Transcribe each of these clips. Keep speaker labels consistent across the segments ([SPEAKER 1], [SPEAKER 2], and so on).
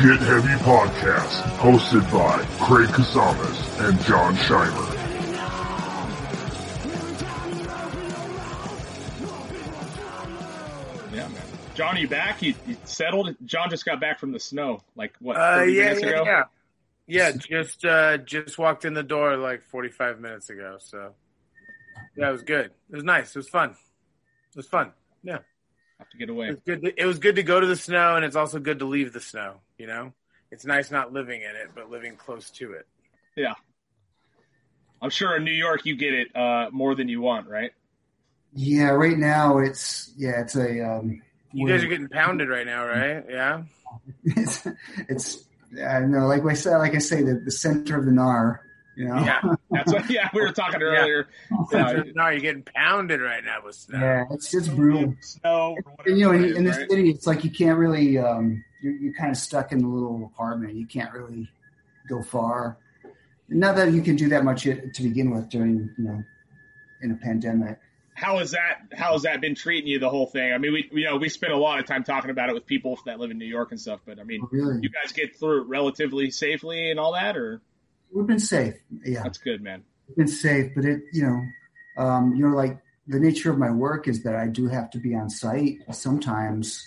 [SPEAKER 1] Get Heavy Podcast, hosted by Craig Casamas and John Scheimer.
[SPEAKER 2] Yeah, man. John, are you back? You, you settled? John just got back from the snow. Like what?
[SPEAKER 3] Uh, yeah,
[SPEAKER 2] minutes
[SPEAKER 3] yeah, yeah, yeah. Just uh, just walked in the door like 45 minutes ago. So yeah, it was good. It was nice. It was fun. It was fun. Yeah,
[SPEAKER 2] Have to get
[SPEAKER 3] it
[SPEAKER 2] away.
[SPEAKER 3] was good. To, it was good to go to the snow, and it's also good to leave the snow. You know, it's nice not living in it, but living close to it.
[SPEAKER 2] Yeah. I'm sure in New York you get it uh, more than you want, right?
[SPEAKER 4] Yeah, right now it's yeah, it's a um,
[SPEAKER 3] You guys are getting pounded right now, right? Yeah.
[SPEAKER 4] it's it's I don't know, like I said, like I say, the, the center of the NAR, you know.
[SPEAKER 3] Yeah.
[SPEAKER 2] That's what. Yeah, we were talking earlier. Yeah.
[SPEAKER 3] no, you're getting pounded right now with snow.
[SPEAKER 4] Yeah, it's it's brutal.
[SPEAKER 2] Snow.
[SPEAKER 4] And, you know, in,
[SPEAKER 2] it is,
[SPEAKER 4] in the
[SPEAKER 2] right?
[SPEAKER 4] city, it's like you can't really um, you're, you're kind of stuck in a little apartment. You can't really go far. Not that you can do that much it- to begin with during you know in a pandemic.
[SPEAKER 2] How has that? How has that been treating you? The whole thing. I mean, we you know we spent a lot of time talking about it with people that live in New York and stuff. But I mean,
[SPEAKER 4] Really,
[SPEAKER 2] you guys get through it relatively safely and all that, or
[SPEAKER 4] we've been safe. Yeah,
[SPEAKER 2] that's good, man.
[SPEAKER 4] we've been safe, but it you know, um, you know, like the nature of my work is that I do have to be on site sometimes,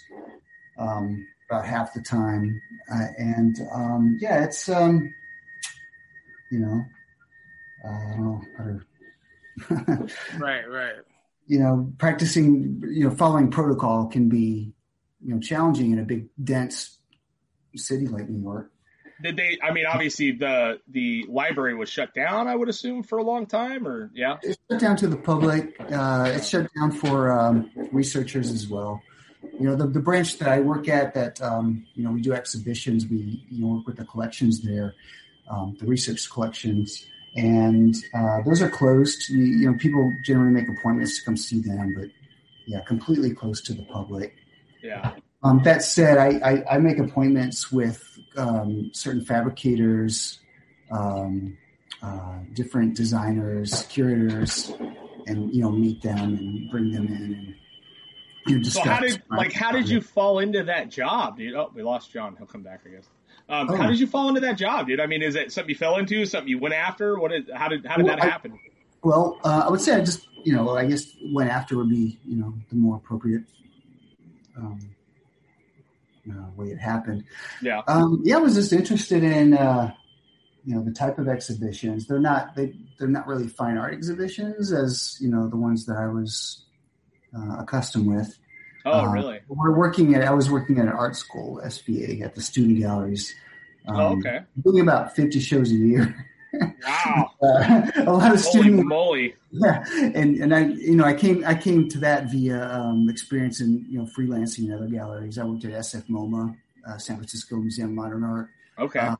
[SPEAKER 4] um, about half the time, uh, and um, yeah, it's um, you know, uh, I don't know how to.
[SPEAKER 3] Right, right.
[SPEAKER 4] You know, practicing, you know, following protocol can be, you know, challenging in a big, dense city like New York.
[SPEAKER 2] Did they? I mean, obviously the the library was shut down. I would assume for a long time, or yeah.
[SPEAKER 4] It's shut down to the public. Uh, it's shut down for um, researchers as well. You know, the, the branch that I work at, that um, you know, we do exhibitions. We you know work with the collections there, um, the research collections, and uh, those are closed. You, you know, people generally make appointments to come see them, but yeah, completely closed to the public.
[SPEAKER 2] Yeah.
[SPEAKER 4] Um, that said, I, I, I make appointments with um, certain fabricators, um, uh, different designers, curators, and you know meet them and bring them in and you know,
[SPEAKER 2] So
[SPEAKER 4] discuss.
[SPEAKER 2] how did like how did you fall into that job, dude? Oh, we lost John. He'll come back, I guess. Um,
[SPEAKER 4] Oh.
[SPEAKER 2] How did you fall into that job, dude? I mean, is it something you fell into? Something you went after? What how did how did
[SPEAKER 4] Well,
[SPEAKER 2] that
[SPEAKER 4] I-
[SPEAKER 2] happen?
[SPEAKER 4] Well, uh, I would say I just you know I guess went after would be you know the more appropriate um, uh, way it happened.
[SPEAKER 2] Yeah.
[SPEAKER 4] Um, yeah, I was just interested in uh, you know the type of exhibitions. They're not they they're not really fine art exhibitions as you know the ones that I was uh, accustomed with.
[SPEAKER 2] Oh,
[SPEAKER 4] Uh,
[SPEAKER 2] really?
[SPEAKER 4] We're working at I was working at an art school, SVA, at the student galleries. Um,
[SPEAKER 2] oh, okay.
[SPEAKER 4] Doing about fifty shows a year.
[SPEAKER 2] Wow.
[SPEAKER 4] Uh, a lot of
[SPEAKER 2] Holy
[SPEAKER 4] student
[SPEAKER 2] moly!
[SPEAKER 4] yeah, and and I you know I came I came to that via um, experience in you know freelancing in other galleries. I worked at SF MoMA, uh, San Francisco Museum of Modern Art.
[SPEAKER 2] Okay.
[SPEAKER 4] Uh,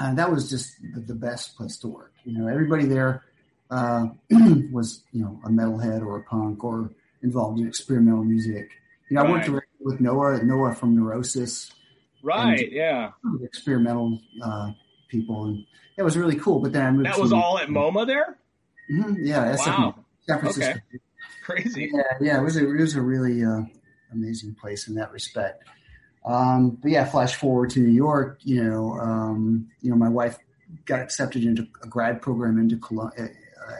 [SPEAKER 4] and that was just the, the best place to work. You know, everybody there uh, was you know a metalhead or a punk or involved in experimental music. You know, I worked directly with Noah, Noah from Neurosis,
[SPEAKER 2] right. Yeah.
[SPEAKER 4] experimental uh, people, and it was really cool. But then I moved.
[SPEAKER 2] That was all at MoMA there.
[SPEAKER 4] Mhm, yeah,
[SPEAKER 2] Wow.
[SPEAKER 4] San Francisco.
[SPEAKER 2] Okay. Crazy.
[SPEAKER 4] Yeah, yeah, it was a it was a really uh, amazing place in that respect. Um, but yeah, flash forward to New York. You know, um, you know, my wife got accepted into a grad program into Colu- uh,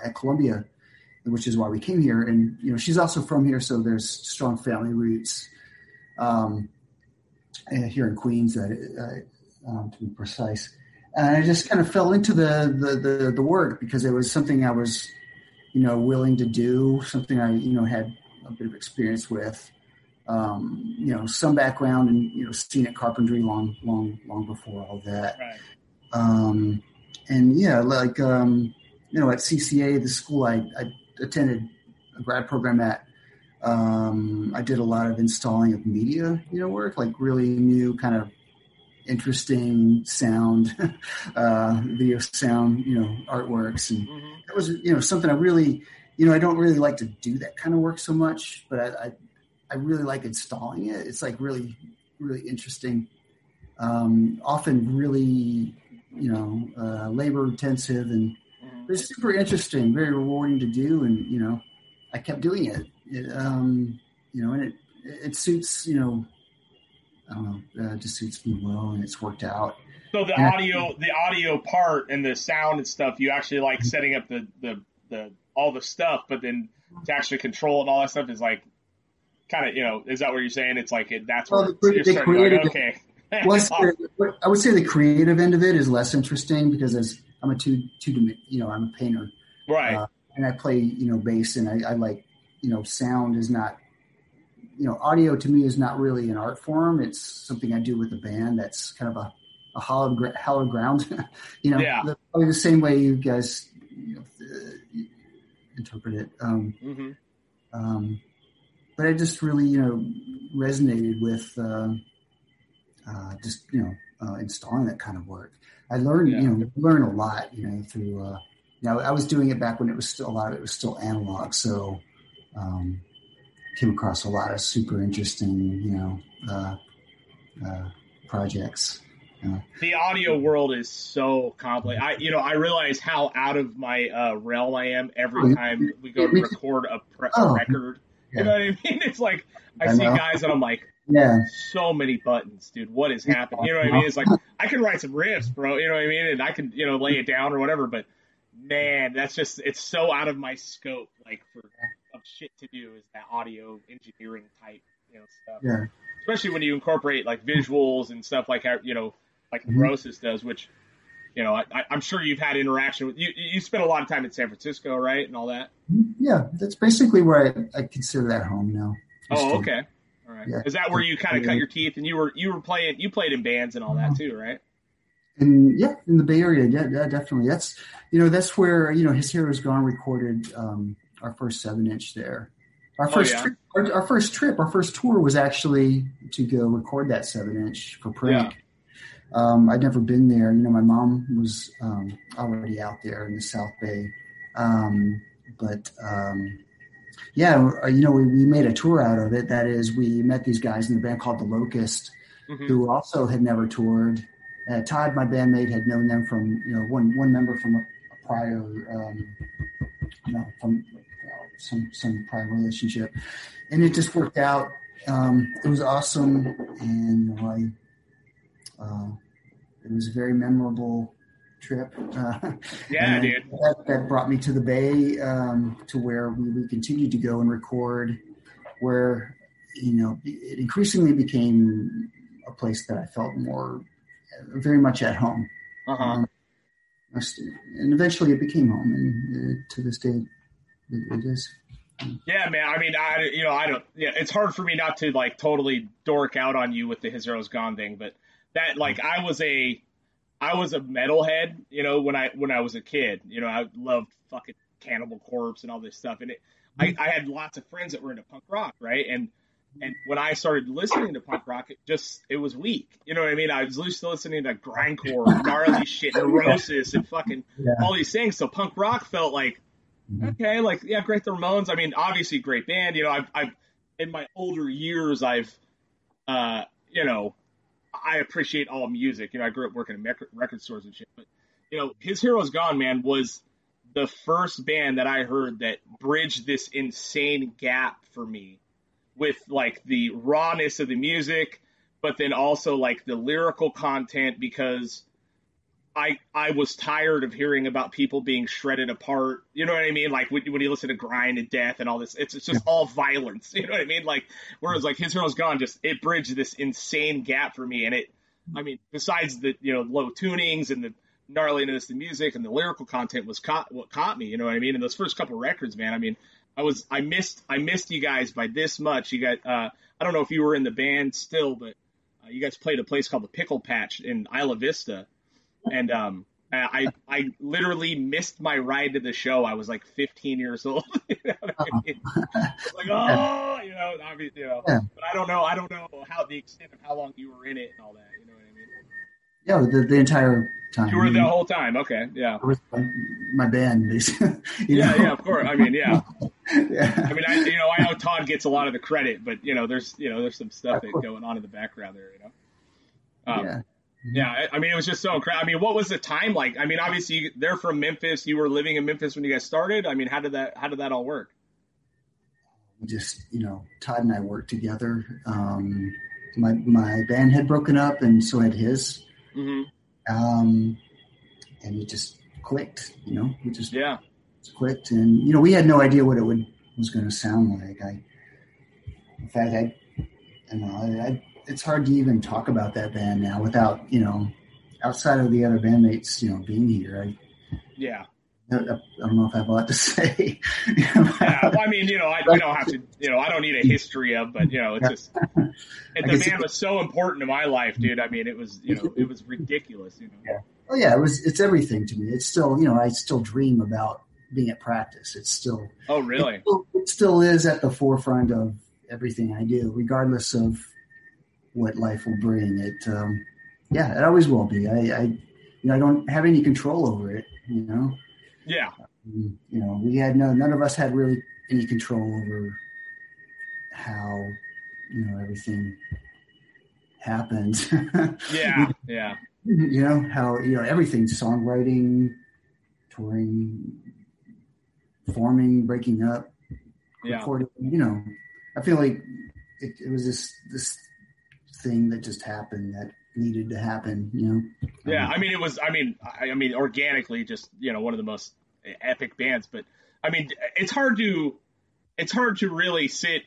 [SPEAKER 4] at Columbia, which is why we came here. And you know, she's also from here, so there's strong family roots um, uh, here in Queens, that uh, um, to be precise. And I just kind of fell into the, the the the work because it was something I was you know, willing to do something I, you know, had a bit of experience with, um, you know, some background and, you know, scenic carpentry long, long, long before all that.
[SPEAKER 2] Right.
[SPEAKER 4] Um, and yeah, like, um, you know, at CCA, the school I, I attended a grad program at, um, I did a lot of installing of media, you know, work, like really new kind of interesting sound, uh, video sound, you know, artworks and,
[SPEAKER 2] Mhm.
[SPEAKER 4] that was you know something I really you know I don't really like to do that kind of work so much, but I I, I really like installing it. It's like really really interesting. Um, often really you know uh, labor intensive and It's super interesting, very rewarding to do, and you know, I kept doing it. it um, you know, and it it suits you know, I don't know, uh, it just suits me well, and it's worked out.
[SPEAKER 2] So the
[SPEAKER 4] Yeah.
[SPEAKER 2] audio, the audio part and the sound and stuff, you actually like setting up the the the all the stuff, but then to actually control it and all that stuff is like kind of you know is that what you're saying? It's like it, that's
[SPEAKER 4] Well,
[SPEAKER 2] where
[SPEAKER 4] they-
[SPEAKER 2] you're
[SPEAKER 4] they
[SPEAKER 2] starting like, okay.
[SPEAKER 4] The- I would say the creative end of it is less interesting because as I'm a two two you know I'm a painter
[SPEAKER 2] right.
[SPEAKER 4] uh, and I play you know bass and I, I like you know sound is not you know audio to me is not really an art form. It's something I do with a band. That's kind of a a hallowed ground. you know,
[SPEAKER 2] Yeah.
[SPEAKER 4] the- probably the same way you guys you know, uh, interpret it. Um,
[SPEAKER 2] hmm
[SPEAKER 4] um, but I just really, you know, resonated with uh, uh, just, you know, uh, installing that kind of work. I learned,
[SPEAKER 2] Yeah.
[SPEAKER 4] you know, learn a lot, you know, through. Uh, now I was doing it back when it was still a lot of it was still analog, so um, came across a lot of super interesting, you know, uh, uh, projects.
[SPEAKER 2] the audio world is so complex. I, you know, I realize how out of my uh, realm I am every time we go to record a, pre- a
[SPEAKER 4] Oh,
[SPEAKER 2] record.
[SPEAKER 4] yeah.
[SPEAKER 2] You know what I mean? It's like I,
[SPEAKER 4] I
[SPEAKER 2] see
[SPEAKER 4] know.
[SPEAKER 2] guys and I'm like,
[SPEAKER 4] Yeah,
[SPEAKER 2] so many buttons, dude. What is happening? You know what I mean? It's like I can write some riffs, bro. You know what I mean? And I can, you know, lay it down or whatever. But man, that's just it's so out of my scope. Like for of shit to do is that audio engineering type, you know, stuff.
[SPEAKER 4] yeah.
[SPEAKER 2] Especially when you incorporate like visuals and stuff like how you know, like.
[SPEAKER 4] Mm-hmm.
[SPEAKER 2] Neurosis does, which. You know, I, I'm sure you've had interaction with you. You spent a lot of time in San Francisco, right, and all that.
[SPEAKER 4] Yeah, that's basically where I, I consider that home now.
[SPEAKER 2] Oh, okay. All right.
[SPEAKER 4] Yeah.
[SPEAKER 2] Is that where you kind of cut your teeth and you were you were playing you played in bands and all that too, right?
[SPEAKER 4] And yeah, in the Bay Area, yeah, yeah, definitely. That's you know that's where you know His Hero's Gone recorded um, our first seven inch there. Our
[SPEAKER 2] Oh,
[SPEAKER 4] first
[SPEAKER 2] yeah?
[SPEAKER 4] trip, our, our first trip, our first tour was actually to go record that seven inch for Prank. Um, I'd never been there. You know, my mom was um, already out there in the South Bay, um, but um, yeah, uh, you know, we, we made a tour out of it. That is, we met these guys in the band called The Locust
[SPEAKER 2] Mhm.
[SPEAKER 4] who also had never toured. Uh, Todd, my bandmate, had known them from you know one one member from a, a prior um, you know, from uh, some some prior relationship, and it just worked out. Um, it was awesome, and you I uh, it was a very memorable trip. Uh,
[SPEAKER 2] Yeah, dude.
[SPEAKER 4] That, that brought me to the Bay, um, to where we, we continued to go and record, where you know it increasingly became a place that I felt more, very much at home.
[SPEAKER 2] Uh huh.
[SPEAKER 4] Um, and eventually it became home, and uh, to this day, it, it is.
[SPEAKER 2] Yeah, man. I mean, I you know I don't. Yeah, it's hard for me not to like totally dork out on you with the His Hero's Gone thing, but that like I was a I was a metalhead, you know, when I when I was a kid. You know, I loved fucking Cannibal Corpse and all this stuff, and it, I, I had lots of friends that were into punk rock, right? And and when I started listening to punk rock, it just it was weak. You know what I mean? I was used to listening to grindcore, gnarly shit, neurosis, and fucking
[SPEAKER 4] Yeah.
[SPEAKER 2] all these things. So punk rock felt like
[SPEAKER 4] Mhm.
[SPEAKER 2] okay, like yeah, great the Ramones. I mean, obviously great band. You know, I've I've in my older years, I've uh, you know, I appreciate all music. You know, I grew up working in record stores and shit. But you know, His Hero's Gone, man, was the first band that I heard that bridged this insane gap for me with like the rawness of the music, but then also like the lyrical content because I I was tired of hearing about people being shredded apart. You know what I mean? Like when, when you listen to Grind and Death and all this, it's, it's just all violence. You know what I mean? Like whereas like His Hero's Gone, just it bridged this insane gap for me. And it, I mean, besides the you know low tunings and the gnarliness, of the music and the lyrical content was caught what caught me. You know what I mean? And those first couple records, man. I mean, I was I missed I missed you guys by this much. You got uh, I don't know if you were in the band still, but uh, you guys played a place called the Pickle Patch in Isla Vista, and um, I I literally missed my ride to the show. I was like 15 years old. you know I mean? I was like, oh, you know, obviously, you know,
[SPEAKER 4] Yeah.
[SPEAKER 2] but I don't know. I don't know how the extent of how long you were in it and all that. You know what I mean?
[SPEAKER 4] Yeah, the, the entire time.
[SPEAKER 2] You were the whole time. Okay, yeah.
[SPEAKER 4] my band, basically. You
[SPEAKER 2] Yeah,
[SPEAKER 4] know?
[SPEAKER 2] yeah, of course. I mean, yeah.
[SPEAKER 4] yeah.
[SPEAKER 2] I mean, I you know, I know Todd gets a lot of the credit, but you know, there's you know, there's some stuff that going on in the background there. You know. Um,
[SPEAKER 4] yeah.
[SPEAKER 2] Yeah, I, I mean, it was just so incredible. I mean, what was the time like? I mean, obviously you- they're from Memphis. You were living in Memphis when you guys started. I mean, how did that how did that all work?
[SPEAKER 4] We just you know Todd and I worked together. Um, my my band had broken up, and so had his.
[SPEAKER 2] hmm
[SPEAKER 4] Um, and it just clicked. You know, we just
[SPEAKER 2] Yeah,
[SPEAKER 4] clicked, and you know we had no idea what it would was going to sound like. I, in fact, I, you know, I, I, it's hard to even talk about that band now without you know, outside of the other bandmates, you know, being here. I,
[SPEAKER 2] yeah,
[SPEAKER 4] I, I don't know if I have a lot to say.
[SPEAKER 2] yeah. Well, I mean, you know, I, I don't have to, you know, I don't need a history of, but you know, it's just, and the band was so important to my life, dude. I mean, it was, you know, it was ridiculous. You know.
[SPEAKER 4] Oh yeah, it was. It's everything to me. It's still, you know, I still dream about being at practice. It's still,
[SPEAKER 2] Oh, really?
[SPEAKER 4] it still, it still is at the forefront of everything I do, regardless of what life will bring. It, um, yeah, it always will be. I, I, you know, I don't have any control over it. You know,
[SPEAKER 2] Yeah,
[SPEAKER 4] Mm, you know, we had no, none of us had really any control over how, you know, everything happened.
[SPEAKER 2] yeah, yeah,
[SPEAKER 4] you know how you know everything songwriting touring forming breaking up
[SPEAKER 2] yeah.
[SPEAKER 4] recording you know i feel like it, it was this this thing that just happened that needed to happen you know
[SPEAKER 2] Yeah, I mean, it was. I mean, I, I mean, organically, just you know, one of the most epic bands. But I mean, it's hard to, it's hard to really sit.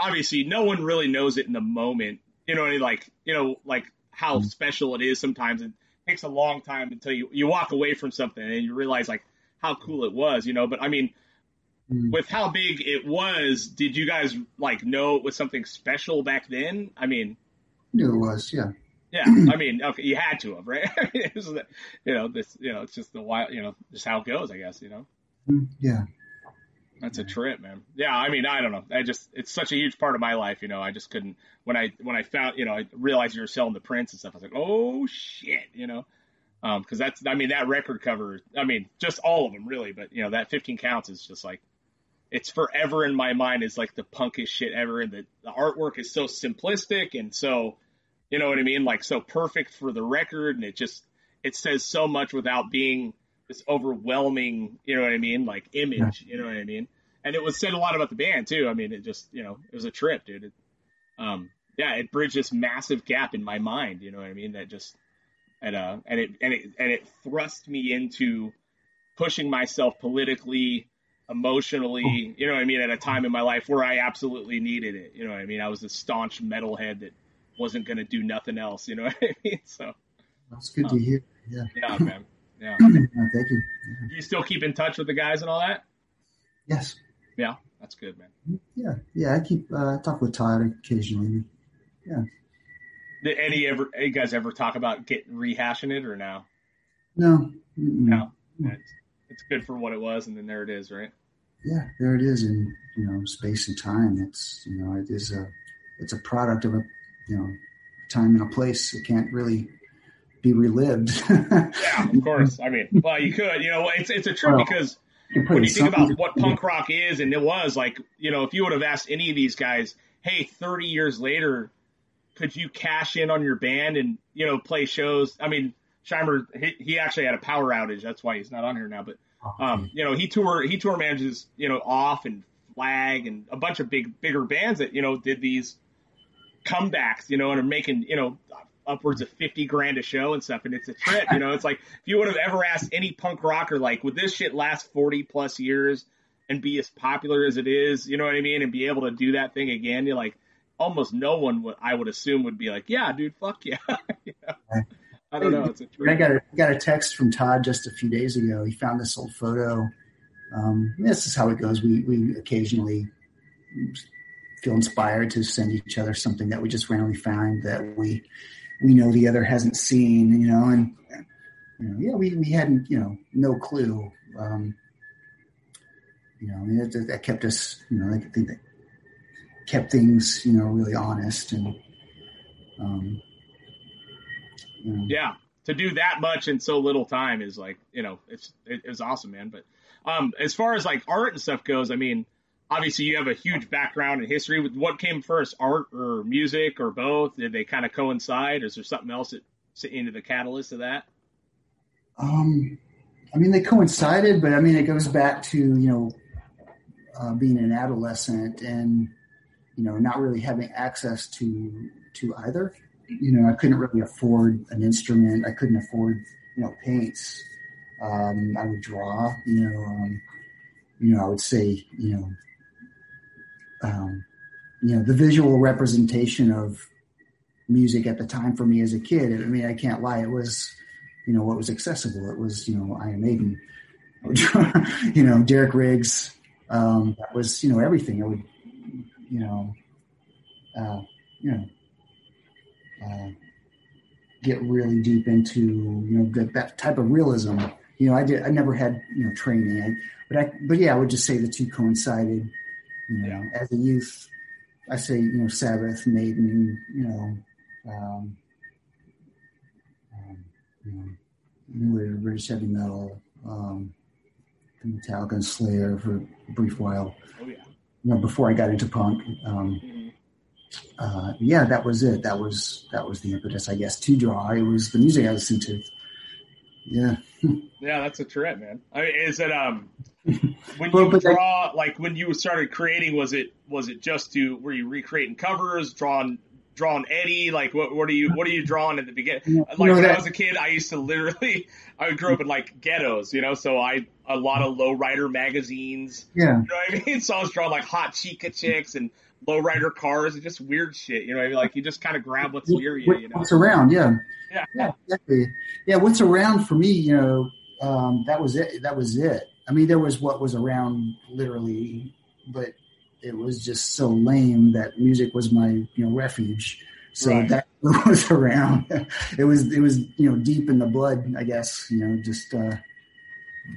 [SPEAKER 2] Obviously, no one really knows it in the moment. You know, like you know, like how
[SPEAKER 4] Mhm.
[SPEAKER 2] special it is. Sometimes it takes a long time until you you walk away from something and you realize like how cool it was. You know, but I mean,
[SPEAKER 4] Mm.
[SPEAKER 2] with how big it was, did you guys like know it was something special back then? I mean.
[SPEAKER 4] Knew it was yeah
[SPEAKER 2] Yeah, I mean, okay, you had to have, right? It was the- you know, this, you know, it's just the wild, you know, just how it goes, I guess. You know,
[SPEAKER 4] Mm, yeah
[SPEAKER 2] that's a trip, man. Yeah, I mean, I don't know. I just, it's such a huge part of my life. You know, I just couldn't when I when I found, you know, I realized you were selling the prints and stuff. I was like, oh shit, you know, um, because that's, I mean, that record cover, I mean, just all of them really, but you know, that 15 counts is just like. It's forever in my mind is like the punkest shit ever, and the, the artwork is so simplistic and so, you know what I mean? Like so perfect for the record, and it just it says so much without being this overwhelming, you know what I mean? Like image, you know what I mean? And it was said a lot about the band too. I mean, it just you know it was a trip, dude. It, um, yeah, it bridged this massive gap in my mind, you know what I mean? That just and uh and it and it and it thrust me into pushing myself politically emotionally, you know what I mean, at a time in my life where I absolutely needed it. You know what I mean? I was a staunch metalhead that wasn't going to do nothing else. You know what I mean? So,
[SPEAKER 4] that's good
[SPEAKER 2] Oh.
[SPEAKER 4] to hear yeah
[SPEAKER 2] yeah, man. Yeah.
[SPEAKER 4] No, thank you do
[SPEAKER 2] You still keep in touch with the guys and all that?
[SPEAKER 4] yes
[SPEAKER 2] Yeah, that's good, man.
[SPEAKER 4] yeah yeah i keep uh, I talk with todd occasionally
[SPEAKER 2] Did any ever, you guys ever talk about getting rehashing it or no?
[SPEAKER 4] no Mm-mm.
[SPEAKER 2] No. It's, it's good for what it was, and then there it is, right?
[SPEAKER 4] Yeah, there it is in you know space and time. It's you know it is a it's a product of a you know time and a place. It can't really be relived.
[SPEAKER 2] Yeah, of course. I mean, well, you could, you know, it's it's a trip
[SPEAKER 4] Well,
[SPEAKER 2] because when you think about what punk rock is and it was like you know if you would have asked any of these guys hey 30 years later could you cash in on your band and you know play shows i mean Scheimer, he, he actually had a power outage that's why he's not on here now but um you know he tour he tour manages you know off and flag and a bunch of big bigger bands that you know did these comebacks you know and are making you know upwards of 50 grand a show and stuff and it's a trip you know. It's like if you would have ever asked any punk rocker like would this shit last 40 plus years and be as popular as it is you know what i mean and be able to do that thing again you're like almost no one would i would assume would be like yeah dude fuck yeah. You know? I don't know it's a
[SPEAKER 4] I got a got a text from Todd just a few days ago. He found this old photo. Um, this is how it goes. We we occasionally feel inspired to send each other something that we just randomly found that we we know the other hasn't seen. You know, and you know, yeah, we we hadn't you know no clue. Um, you know, I mean, that, that kept us. You know, I think that kept things you know really honest and. Um, know,
[SPEAKER 2] yeah. To do that much in so little time is like you know it's it, it's awesome man. But um as far as like art and stuff goes i mean obviously you have a huge background in history. With what came first art or music or both? Did they kind of coincide? Or is there something else that into the catalyst of that?
[SPEAKER 4] Um, I mean, they coincided, but I mean, it goes back to you know uh, being an adolescent and you know not really having access to to either. You know, I couldn't really afford an instrument. I couldn't afford you know paints. Um, I would draw. You know, um, you know, I would say you know, um, you know, the visual representation of music at the time for me as a kid. I mean, I can't lie. It was you know what was accessible. It was you know Iron Maiden, you know Derek Riggs. Um, that was you know everything. I would you know uh, you know uh, get really deep into you know that, that type of realism. You know, I did. I never had you know training, I, but I but yeah, I would just say the two coincided. You know, yeah. as a youth, I say you know Sabbath, Maiden, you know. Um, um, you know, British heavy metal, um, Metallica and Slayer for a brief while.
[SPEAKER 2] Oh yeah.
[SPEAKER 4] You know, before I got into punk. Um, mm-hmm. Uh, yeah, that was it. That was that was the impetus, I guess, to draw. It was the music I listened to. Yeah.
[SPEAKER 2] yeah, that's a trip, man. I mean, is it um when you well, draw like when you started creating was it was it just to were you recreating covers, drawing drawing Eddie? Like, what what are you what are you drawing at the beginning? Like when I was a kid, I used to literally I grew up in like ghettos, you know, so I a lot of lowrider magazines.
[SPEAKER 4] Yeah,
[SPEAKER 2] you know what I mean. So I was drawing like hot chica chicks and lowrider cars and just weird shit. You know, I mean? like you just kind of grab what's near you. You know,
[SPEAKER 4] what's around? Yeah,
[SPEAKER 2] yeah,
[SPEAKER 4] yeah, exactly. Yeah, what's around for me? You know, um, that was it. That was it. I mean, there was what was around literally, but it was just so lame that music was my you know refuge. So right. that was around. It was it was you know deep in the blood, I guess. You know, just uh,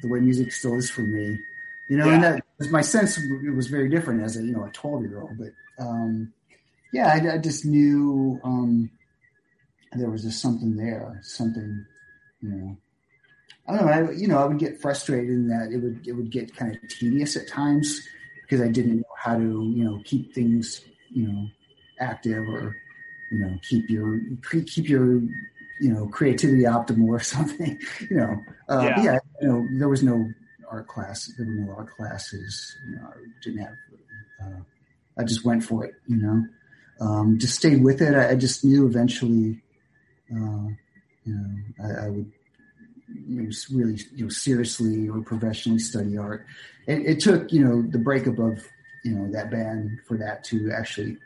[SPEAKER 4] the way music still is for me. You know, yeah. and that was my sense. It was very different as a you know a twelve year old, but um, yeah, I, I, just knew um, there was just something there, something you know. I don't know. I, you know, I would get frustrated in that it would it would get kind of tedious at times because I didn't know how to, you know, keep things, you know, active or, you know, keep your keep your, you know, creativity optimal or something. you know, uh, yeah. yeah, you know, there was no art class. There were no art classes. You know, I didn't have. Uh, I just went for it. You know, um, just stayed with it. I, I just knew eventually. Uh, you know, I, I would you know, really you know seriously or professionally study art. It, it, took you know the breakup of you know that band for that to actually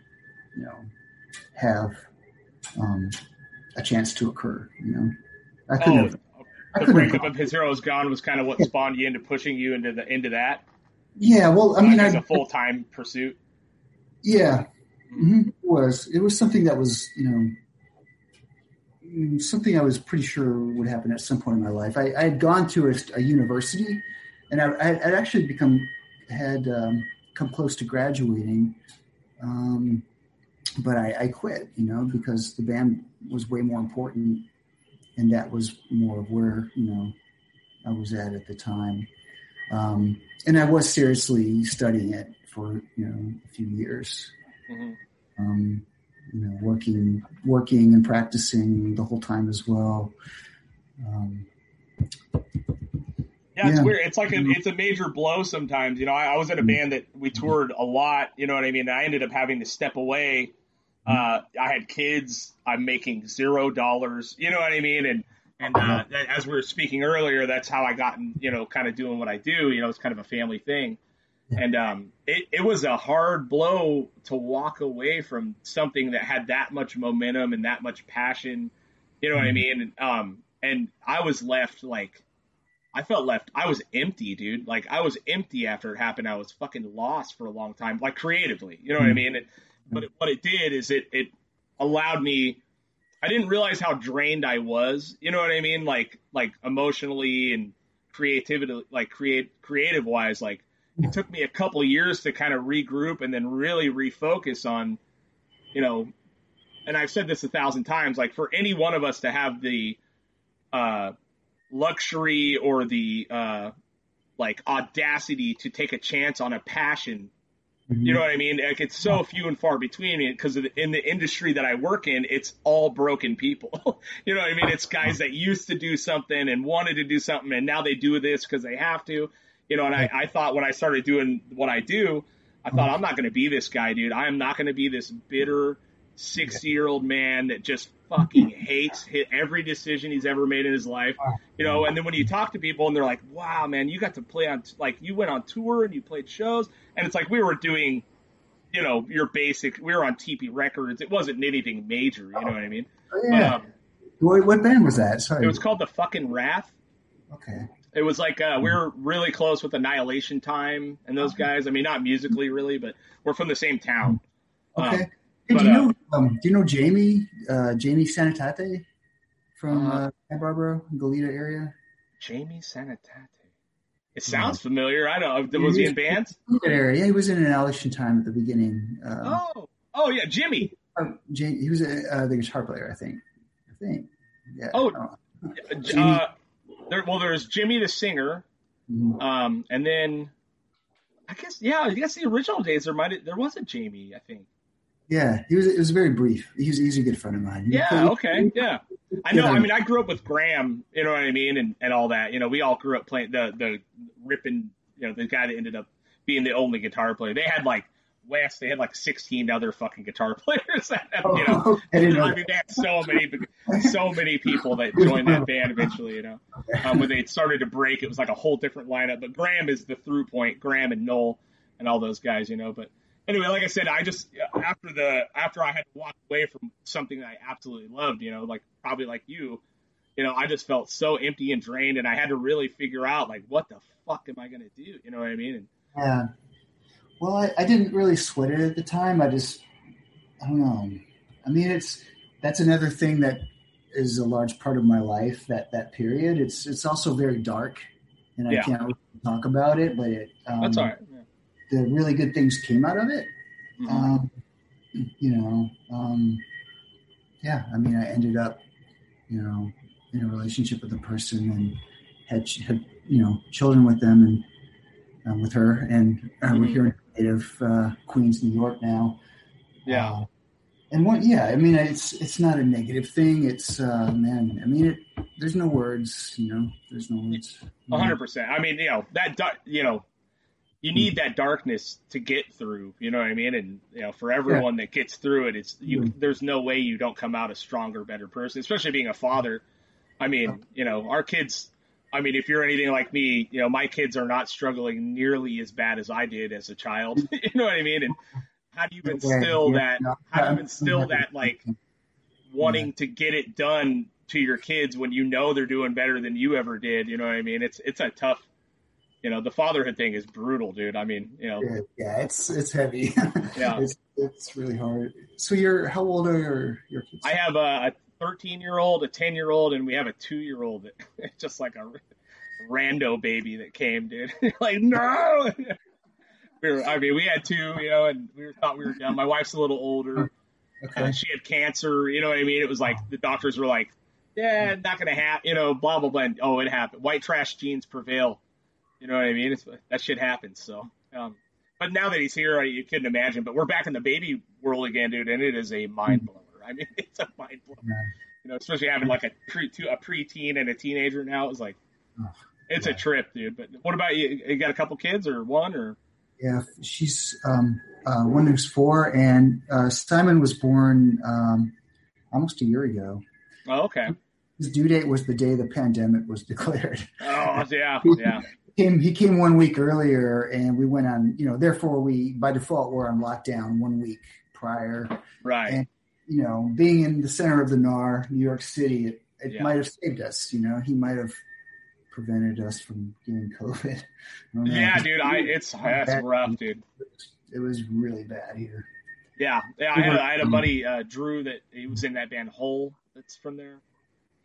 [SPEAKER 4] you know have um, a chance to occur. You know,
[SPEAKER 2] I couldn't. Oh, have, the breakup of His Hero Is Gone was kind of what yeah. spawned you into pushing you into the into that.
[SPEAKER 4] Yeah, well, I mean,
[SPEAKER 2] as a full time pursuit.
[SPEAKER 4] Yeah, mm-hmm. it was. It was something that was you know Mm, something I was pretty sure would happen at some point in my life. I, I had gone to a, a university, and I, I, had actually become had um, come close to graduating, um, but I, I, quit. You know, because the band was way more important, and that was more of where you know I was at at the time. Um, and I was seriously studying it for you know a few years. Mm-hmm. Um, you know, working, working and practicing the whole time as well. Um,
[SPEAKER 2] yeah, it's yeah. weird. It's like a, it's a major blow sometimes. You know, I, I, was in a mm-hmm. band that we toured a lot. You know what I mean? I ended up having to step away. Uh, I had kids. I'm making zero dollars. You know what I mean? And and uh, as we were speaking earlier, that's how I got, you know, kind of doing what I do. You know, it's kind of a family thing. And um, it, it was a hard blow to walk away from something that had that much momentum and that much passion. You know what I mm-hmm. mean? And, um, and I was left like, I felt left. I was empty, dude. Like I was empty after it happened. I was fucking lost for a long time, like creatively. You know what I mm-hmm. mean? It, but it, what it did is it it allowed me. I didn't realize how drained I was. You know what I mean? Like like emotionally and creativity, like create creative wise. Like it took me a couple years to kind of regroup and then really refocus on, you know, and I've said this a thousand times, like for any one of us to have the uh, luxury or the uh, like audacity to take a chance on a passion You know mm-hmm. what I mean? Like it's so few and far between because in the industry that I work in, it's all broken people. you know what I mean? It's guys that used to do something and wanted to do something and now they do this because they have to. You know, and I, I thought when I started doing what I do, I thought I'm not going to be this guy, dude. I am not going to be this bitter 60 year old man that just fucking hates hit every decision he's ever made in his life. You know, and then when you talk to people and they're like, wow, man, you got to play on, like, you went on tour and you played shows. And it's like we were doing, you know, your basic, we were on Tee Pee Records. It wasn't anything major, you know what I mean?
[SPEAKER 4] Oh, yeah. Um, what, what band was that? Sorry.
[SPEAKER 2] It was called The Fucking Wrath.
[SPEAKER 4] Okay.
[SPEAKER 2] It was like uh, we were really close with Annihilation Time and those guys. I mean, not musically really, but we're from the same town.
[SPEAKER 4] Okay. Um, Hey, but, do you know? Uh, um, do you know Jamie? Uh, Jamie Sanitate from uh, uh Barbara, Goleta area.
[SPEAKER 2] Jamie Sanitate. It sounds yeah. familiar. I don't. Was he, he in bands?
[SPEAKER 4] Area. Yeah, he was in an Annihilation Time at the beginning.
[SPEAKER 2] Uh, oh, oh yeah, Jimmy.
[SPEAKER 4] Uh, Jamie, he was a, uh, the guitar player, I think. I think. Yeah.
[SPEAKER 2] Oh, uh, there, well, there's Jimmy the singer, mm-hmm. um, and then I guess yeah, I guess the original days there might there was a Jamie, I think.
[SPEAKER 4] Yeah, he was. It was very brief. He's he's a good friend of mine.
[SPEAKER 2] Yeah. Okay. Yeah. I know. I mean, I grew up with Graham. You know what I mean, and and all that. You know, we all grew up playing the the ripping. You know, the guy that ended up being the only guitar player. They had like West. They had like 16 other fucking guitar players. That, you know, oh, I, didn't know I mean, they had so many, so many people that joined that band eventually. You know, um, when they started to break, it was like a whole different lineup. But Graham is the through point. Graham and Noel and all those guys. You know, but anyway, like I said, I just after the after I had to walk away from something that I absolutely loved, you know, like probably like you, you know, I just felt so empty and drained, and I had to really figure out like what the fuck am I gonna do? You know what I mean? And,
[SPEAKER 4] yeah. Well, I, I didn't really sweat it at the time. I just, I don't know. I mean, it's that's another thing that is a large part of my life. That that period. It's it's also very dark, and I can't really talk about it. But it
[SPEAKER 2] um, that's all right
[SPEAKER 4] the really good things came out of it. Mm-hmm. Um, you know, um, yeah, I mean, I ended up, you know, in a relationship with a person and had, had you know, children with them and um, with her. And uh, mm-hmm. we're here in native uh, Queens, New York now.
[SPEAKER 2] Yeah. Uh,
[SPEAKER 4] and what, yeah, I mean, it's, it's not a negative thing. It's, uh, man, I mean, it, there's no words, you know, there's no words.
[SPEAKER 2] hundred percent. I mean, you know, that, you know, you need that darkness to get through. You know what I mean? And you know, for everyone yeah. that gets through it, it's you. Mm-hmm. There's no way you don't come out a stronger, better person. Especially being a father. I mean, you know, our kids. I mean, if you're anything like me, you know, my kids are not struggling nearly as bad as I did as a child. you know what I mean? And how do you instill that? How do you instill that like wanting to get it done to your kids when you know they're doing better than you ever did? You know what I mean? It's it's a tough you know the fatherhood thing is brutal, dude. I mean, you know,
[SPEAKER 4] yeah, it's it's heavy.
[SPEAKER 2] yeah,
[SPEAKER 4] it's it's really hard. So you're how old are your your kids?
[SPEAKER 2] I have a 13 year old, a 10 year old, and we have a two year old that just like a rando baby that came, dude. like no. we were, I mean, we had two, you know, and we thought we were done. My wife's a little older. Okay. Uh, she had cancer. You know what I mean? It was like the doctors were like, "Yeah, not gonna happen." You know, blah blah blah. And, oh, it happened. White trash genes prevail. You know what I mean? It's, that shit happens. So, um, but now that he's here, you couldn't imagine. But we're back in the baby world again, dude, and it is a mind blower. I mean, it's a mind blower. You know, especially having like a pre a preteen and a teenager now. It's like, it's a trip, dude. But what about you? You got a couple kids or one or?
[SPEAKER 4] Yeah, she's um, uh, one who's four, and uh, Simon was born um, almost a year ago.
[SPEAKER 2] Oh, okay.
[SPEAKER 4] His due date was the day the pandemic was declared.
[SPEAKER 2] Oh, yeah, yeah
[SPEAKER 4] came he came one week earlier and we went on you know therefore we by default we're on lockdown one week prior.
[SPEAKER 2] Right.
[SPEAKER 4] And you know being in the center of the nar new york city it, it yeah. might have saved us you know. He might have prevented us from getting covid.
[SPEAKER 2] Yeah dude i it's that's rough dude.
[SPEAKER 4] It was really bad here.
[SPEAKER 2] Yeah yeah i had, I had a buddy uh, drew that he was in that band hole that's from there.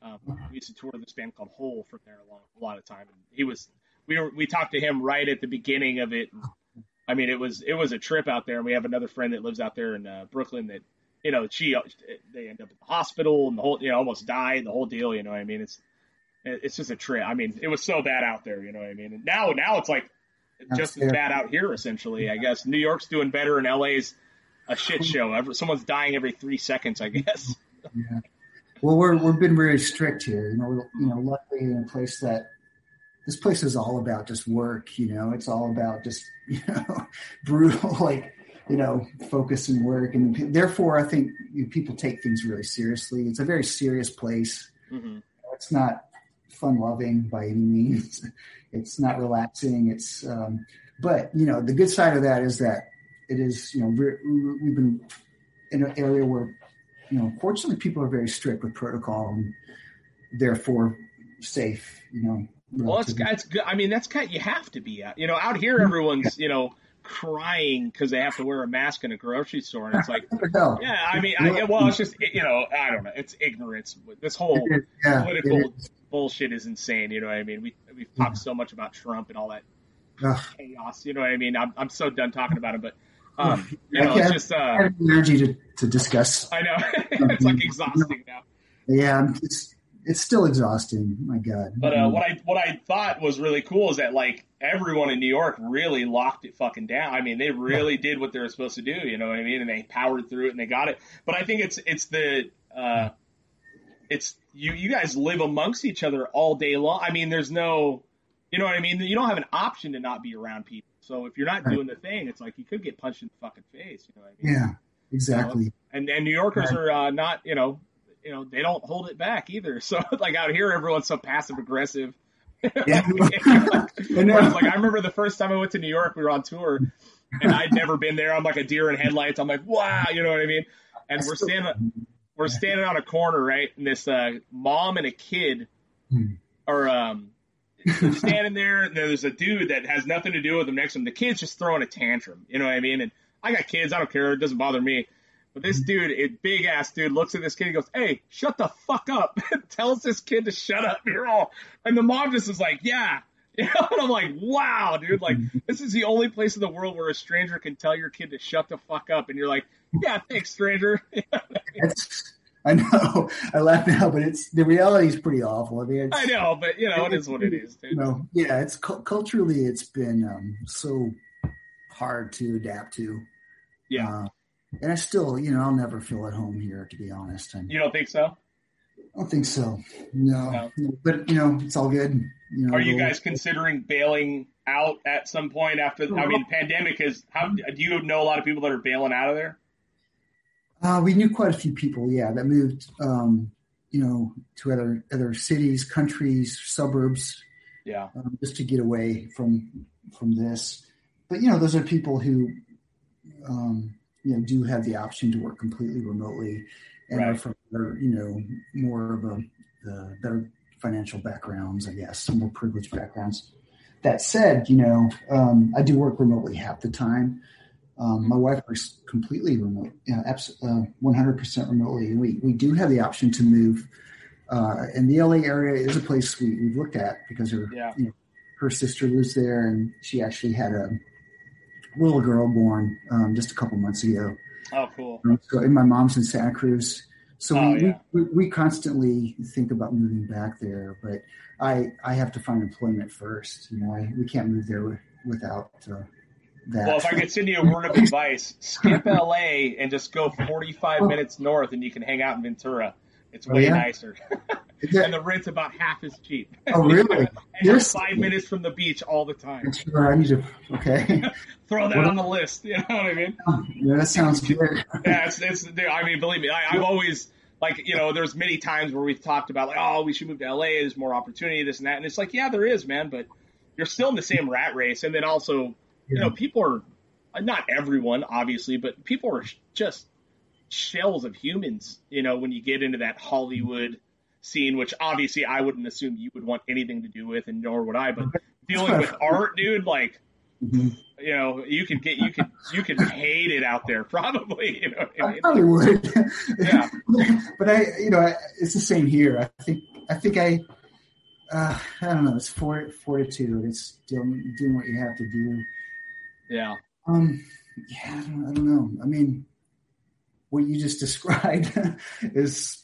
[SPEAKER 2] Um, we used to tour this band called Hole from there a, long, a lot of time, and he was we were we talked to him right at the beginning of it. I mean, it was it was a trip out there, and we have another friend that lives out there in uh, Brooklyn that you know she they end up at the hospital and the whole you know almost died the whole deal. You know what I mean? It's it's just a trip. I mean, it was so bad out there. You know what I mean? And now now it's like just as bad out here. Essentially, I guess New York's doing better, and LA's a shit show. Every, someone's dying every three seconds, I guess.
[SPEAKER 4] Yeah. Well, we're we've been very strict here. You know, you know, luckily in a place that this place is all about just work. You know, it's all about just you know brutal like you know focus and work, and therefore I think people take things really seriously. It's a very serious place. Mm-hmm. It's not fun loving by any means. It's not relaxing. It's um, but you know the good side of that is that it is you know we've been in an area where you know fortunately people are very strict with protocol and therefore safe. You know.
[SPEAKER 2] Well, it's, it's good. I mean, that's kind. Of, you have to be out. You know, out here, everyone's you know crying because they have to wear a mask in a grocery store, and it's like, yeah, I mean, I, well, it's just you know, I don't know, it's ignorance. This whole yeah, political bullshit is insane. You know what I mean? We we've talked so much about Trump and all that Ugh. chaos. You know what I mean? I'm I'm so done talking about it, but um, you know, it's just uh,
[SPEAKER 4] energy to to discuss.
[SPEAKER 2] I know it's like exhausting now.
[SPEAKER 4] Yeah, I'm it's it's still exhausting. My God.
[SPEAKER 2] But uh, what I what I thought was really cool is that like everyone in New York really locked it fucking down. I mean, they really did what they were supposed to do. You know what I mean? And they powered through it and they got it. But I think it's it's the uh, it's you you guys live amongst each other all day long. I mean, there's no, you know what I mean? You don't have an option to not be around people. So if you're not right. doing the thing, it's like you could get punched in the fucking face. You know what I
[SPEAKER 4] mean? Yeah, exactly. You know?
[SPEAKER 2] And and New Yorkers right. are uh, not, you know, you know, they don't hold it back either. So like out here, everyone's so passive aggressive. Yeah. like, like I remember the first time I went to New York, we were on tour, and I'd never been there. I'm like a deer in headlights. I'm like, wow, you know what I mean? And we're standing, we're standing on a corner, right? And this uh, mom and a kid hmm. are um, standing there. And there's a dude that has nothing to do with them next to him. The kid's just throwing a tantrum. You know what I mean? And I got kids. I don't care. It doesn't bother me. But this dude, a big ass dude, looks at this kid and goes, "Hey, shut the fuck up!" Tells this kid to shut up. You're all, and the mom just is like, "Yeah." You know, and I'm like, wow, dude, like this is the only place in the world where a stranger can tell your kid to shut the fuck up, and you're like, yeah, thanks, stranger.
[SPEAKER 4] I know. I laugh now, but it's the reality is pretty awful. I mean,
[SPEAKER 2] I know, but you know, it is what it is. Dude.
[SPEAKER 4] You know, yeah, it's culturally, it's been um, so hard to adapt to.
[SPEAKER 2] Yeah. Uh,
[SPEAKER 4] and I still, you know, I'll never feel at home here, to be honest.
[SPEAKER 2] And you don't think so?
[SPEAKER 4] I don't think so. No. no. But you know, it's all good. You know,
[SPEAKER 2] Are you guys considering bailing out at some point after? I mean, pandemic is. How do you know a lot of people that are bailing out of there?
[SPEAKER 4] Uh, we knew quite a few people, yeah, that moved, um, you know, to other other cities, countries, suburbs,
[SPEAKER 2] yeah,
[SPEAKER 4] um, just to get away from from this. But you know, those are people who um, you know do have the option to work completely remotely and right. are from you know more of a the better financial backgrounds, I guess, more privileged backgrounds. That said, you know, um, I do work remotely half the time. Um, my wife works completely remote, you know, uh, 100% remotely. And we, we do have the option to move. Uh, and the LA area is a place we, we've looked at because her, yeah. you know, her sister lives there and she actually had a, little girl born um, just a couple months ago.
[SPEAKER 2] Oh, cool.
[SPEAKER 4] Um, so, and my mom's in Santa Cruz. So oh, we, yeah. we, we constantly think about moving back there, but I I have to find employment first. You know, I, we can't move there without uh, that.
[SPEAKER 2] Well, if I could send you a word of advice, skip LA and just go 45 oh. minutes north, and you can hang out in Ventura. It's oh, way oh, yeah? nicer. and the rent's about half as cheap.
[SPEAKER 4] Oh, really? and
[SPEAKER 2] you're five minutes from the beach all the time.
[SPEAKER 4] Sure, I need to. Okay.
[SPEAKER 2] Throw that what on the list. You know what I mean?
[SPEAKER 4] Yeah, that sounds good.
[SPEAKER 2] yeah, it's, it's. I mean, believe me, I, I've always like you know, there's many times where we've talked about like, oh, we should move to LA. There's more opportunity, this and that, and it's like, yeah, there is, man, but you're still in the same rat race. And then also, you know, people are uh, not everyone, obviously, but people are just shells of humans. You know, when you get into that Hollywood scene, which obviously I wouldn't assume you would want anything to do with, and nor would I. But dealing with art, dude, like. Mm-hmm. You know, you could get you could you could hate it out there, probably. You know,
[SPEAKER 4] I, probably would. yeah, but I, you know, I, it's the same here. I think I think I, uh, I don't know. It's fortitude. It's doing doing what you have to do.
[SPEAKER 2] Yeah.
[SPEAKER 4] Um. Yeah. I don't, I don't know. I mean, what you just described is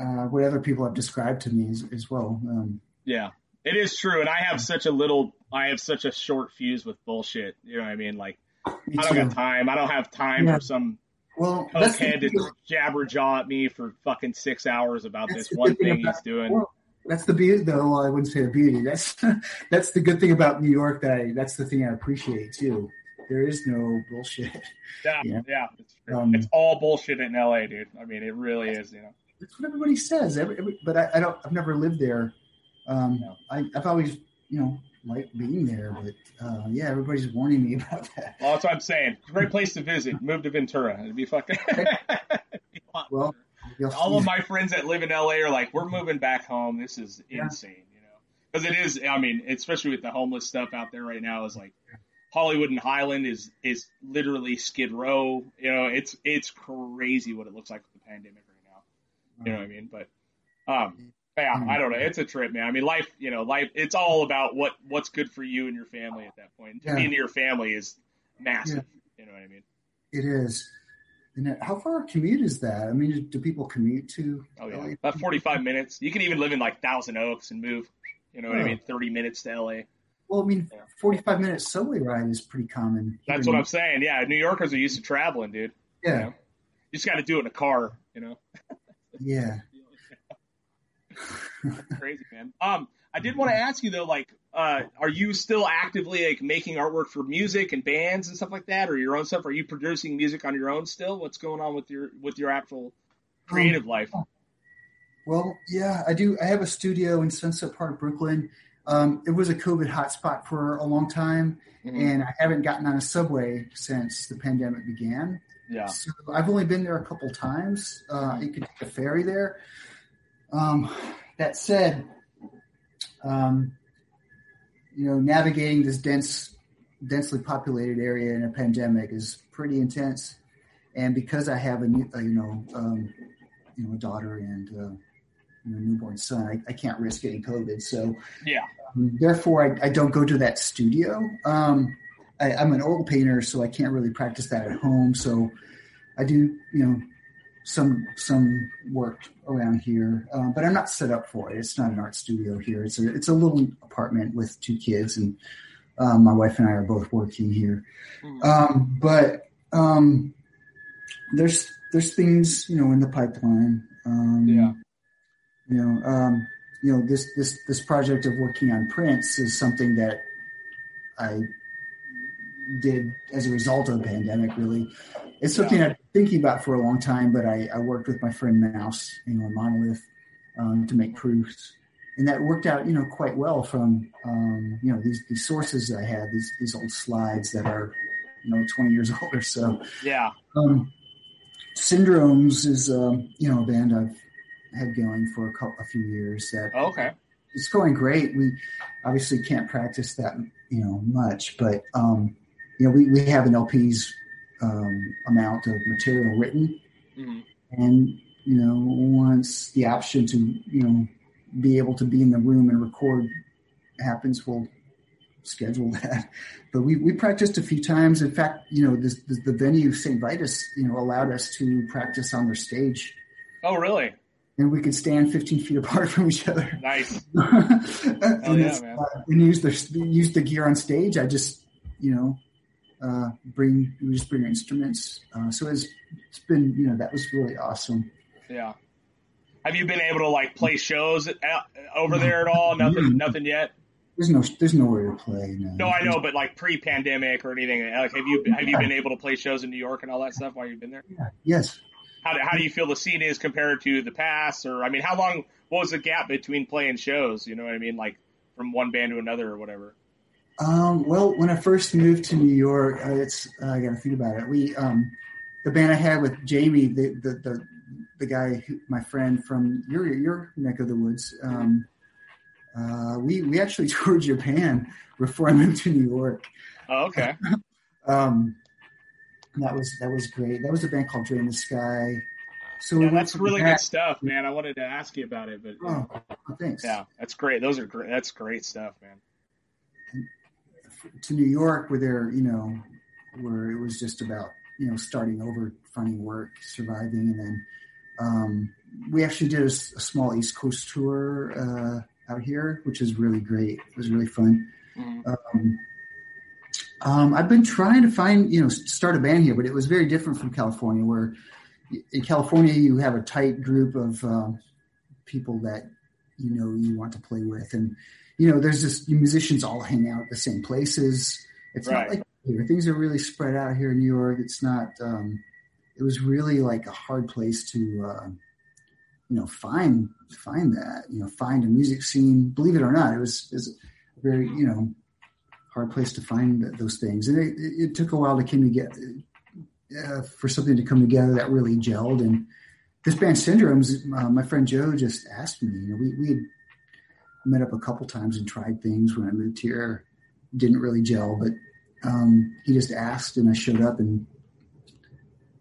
[SPEAKER 4] uh, what other people have described to me as, as well. Um,
[SPEAKER 2] yeah. It is true, and I have such a little, I have such a short fuse with bullshit. You know what I mean? Like, I don't
[SPEAKER 4] too.
[SPEAKER 2] got time. I don't have time
[SPEAKER 4] Yeah.
[SPEAKER 2] for some
[SPEAKER 4] Well,
[SPEAKER 2] cokehead to jabber jaw at me for fucking six hours about
[SPEAKER 4] That's
[SPEAKER 2] this one
[SPEAKER 4] thing
[SPEAKER 2] thing he's doing.
[SPEAKER 4] well, that's the beauty, though. Well, I wouldn't say the beauty. That's that's the good thing about New York. That I that's the thing I appreciate too. There is no bullshit.
[SPEAKER 2] Yeah,
[SPEAKER 4] Yeah.
[SPEAKER 2] yeah. It's.
[SPEAKER 4] Um,
[SPEAKER 2] it's all bullshit in LA, dude. I mean, it really is. You know.
[SPEAKER 4] That's what everybody says. Every, every, but I, I don't. I've never lived there. Um,
[SPEAKER 2] No.
[SPEAKER 4] I, I've always, you know, liked being there. But uh, yeah, everybody's warning me about that.
[SPEAKER 2] Well, that's what I'm saying. Great place to visit. Move to Ventura. It'd be fucking.
[SPEAKER 4] Well, you'll
[SPEAKER 2] all
[SPEAKER 4] see.
[SPEAKER 2] of my friends that live in LA are like, we're moving back home. This is
[SPEAKER 4] Yeah.
[SPEAKER 2] insane, you know, because it is. I mean, especially with the homeless stuff out there right now, is like Hollywood and Highland is is literally Skid Row. You know, it's it's crazy what it looks like with the pandemic right now. You know what I mean? But um, yeah, I don't know. It's a trip, man. I mean, life. You know, life. It's all about what what's good for you and your family at that point. To
[SPEAKER 4] Yeah.
[SPEAKER 2] be into your family is massive. You know what I mean?
[SPEAKER 4] It is. And how far a commute is that? I mean, do people commute to?
[SPEAKER 2] Oh yeah,
[SPEAKER 4] LA?
[SPEAKER 2] about forty-five minutes. You can even live in like Thousand Oaks and move. You know what I mean? Thirty minutes to LA.
[SPEAKER 4] Well, I mean,
[SPEAKER 2] Yeah.
[SPEAKER 4] forty-five minute subway ride is pretty common.
[SPEAKER 2] That's what I'm saying. Yeah, New Yorkers are used to traveling, dude. You,
[SPEAKER 4] Yeah,
[SPEAKER 2] know? you just got to do it in a car. You know,
[SPEAKER 4] yeah.
[SPEAKER 2] crazy man. Um, I did want to ask you though, like, uh, are you still actively like making artwork for music and bands and stuff like that, or your own stuff? Are you producing music on your own still? What's going on with your with your actual creative life?
[SPEAKER 4] Well, yeah, I do. I have a studio in Sunset Park, Brooklyn. Um, it was a COVID hotspot for a long time,
[SPEAKER 2] Mhm.
[SPEAKER 4] and I haven't gotten on a subway since the pandemic began.
[SPEAKER 2] Yeah,
[SPEAKER 4] So I've only been there a couple times. Uh, you could take a ferry there. Um, that said, um, you know, navigating this dense, densely populated area in a pandemic is pretty intense. And because I have a, new, uh, you know, um, you know, a daughter and uh, you know, newborn son, I, I can't risk getting COVID. So
[SPEAKER 2] yeah,
[SPEAKER 4] um, therefore, I, I don't go to that studio. Um, I, I'm an oil painter, so I can't really practice that at home. So I do, you know, some some work around here, um, but I'm not set up for it. It's not an art studio here. It's a it's a little apartment with two kids, and um, my wife and I are both working here.
[SPEAKER 2] Mhm.
[SPEAKER 4] Um, but um, there's there's things you know in the pipeline. Um,
[SPEAKER 2] Yeah.
[SPEAKER 4] You know, um, you know this this this project of working on prints is something that I did as a result of the pandemic. Really, it's something I've been thinking about for a long time. But I, I worked with my friend Mouse, you know, Monolith, um, to make proofs, and that worked out, you know, quite well from um, you know these these sources I had these these old slides that are you know 20 years old or so.
[SPEAKER 2] yeah,
[SPEAKER 4] Um, Syndromes is um, you know a band I've had going for a, couple, a few years that
[SPEAKER 2] okay,
[SPEAKER 4] it's going great. We obviously can't practice that you know much, but um, you know we, we have an LP's um, amount of material written,
[SPEAKER 2] Mhm.
[SPEAKER 4] and you know once the option to you know be able to be in the room and record happens, we'll schedule that. But we, we practiced a few times. In fact, you know this, this, the venue St. Vitus you know allowed us to practice on their stage,
[SPEAKER 2] oh really?
[SPEAKER 4] and we could stand 15 feet apart from each other.
[SPEAKER 2] Nice.
[SPEAKER 4] and
[SPEAKER 2] yeah,
[SPEAKER 4] uh, and use the use the gear on stage. I just you know uh, bring just bring instruments. Uh, so it's it's been you know that was really awesome.
[SPEAKER 2] Yeah. Have you been able to like play shows over there at all? Nothing, nothing yet.
[SPEAKER 4] There's no there's nowhere to play. No,
[SPEAKER 2] No, I know, but like pre-pandemic or anything. Like, have you have you been able to play shows in New York and all that stuff while you've been there? Yeah.
[SPEAKER 4] Yes.
[SPEAKER 2] How do, how do you feel the scene is compared to the past? Or I mean, how long? What was the gap between playing shows? You know what I mean? Like from one band to another or whatever.
[SPEAKER 4] Um, well, when I first moved to New York, uh, it's uh, I got to think about it. We um, the band I had with Jamie, the the the, the guy, who, my friend from your your neck of the woods. Um, uh, we we actually toured Japan before I moved to New York.
[SPEAKER 2] Oh, okay.
[SPEAKER 4] Um, that was that was great. That was a band called Drain the Sky. So
[SPEAKER 2] Yeah, that's really
[SPEAKER 4] that-
[SPEAKER 2] good stuff, man. I wanted to ask you about it, but
[SPEAKER 4] Oh, thanks.
[SPEAKER 2] yeah, that's great. Those are great. That's great stuff, man.
[SPEAKER 4] To New York where they're, you know, where it was just about, you know, starting over, finding work, surviving. And then um, we actually did a small East Coast tour uh, out here, which is really great. It was really fun.
[SPEAKER 2] Mhm.
[SPEAKER 4] Um, um, I've been trying to find, you know, start a band here, but it was very different from California, where in California you have a tight group of um, people that you know you want to play with, and you know, there's just musicians all hang out at the same places. It's
[SPEAKER 2] Right.
[SPEAKER 4] not like here; things are really spread out here in New York. It's not. Um, it was really like a hard place to, uh, you know, find find that, you know, find a music scene. Believe it or not, it was, it was a very, you know, hard place to find those things, and it, it, it took a while to come together uh, for something to come together that really gelled. And this band Syndromes, uh, my friend Joe just asked me. You know, we we had met up a couple times and tried things when I moved here. Didn't really gel, but um, he just asked, and I showed up and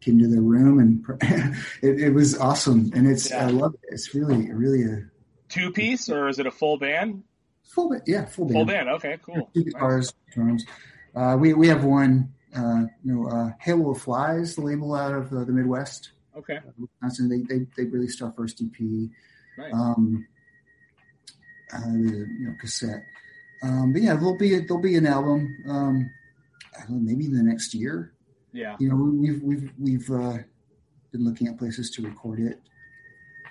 [SPEAKER 4] came to their room, and it, it was awesome. And it's
[SPEAKER 2] Yeah.
[SPEAKER 4] I love it. It's really really a
[SPEAKER 2] Two piece or is it a full band?
[SPEAKER 4] full band. Yeah, full band.
[SPEAKER 2] Full band. Okay, cool.
[SPEAKER 4] Two guitars, drums. Uh, we we have one. Uh, you know, uh, Halo of Flies, the label out of uh, the Midwest,
[SPEAKER 2] Okay,
[SPEAKER 4] Wisconsin. They they they released our first EP.
[SPEAKER 2] nice.
[SPEAKER 4] Um, uh, you know, cassette. Um, but yeah, there'll be a, there'll be an album. Um, I don't know, maybe in the next year.
[SPEAKER 2] yeah.
[SPEAKER 4] You know, we've we've we've uh, been looking at places to record it.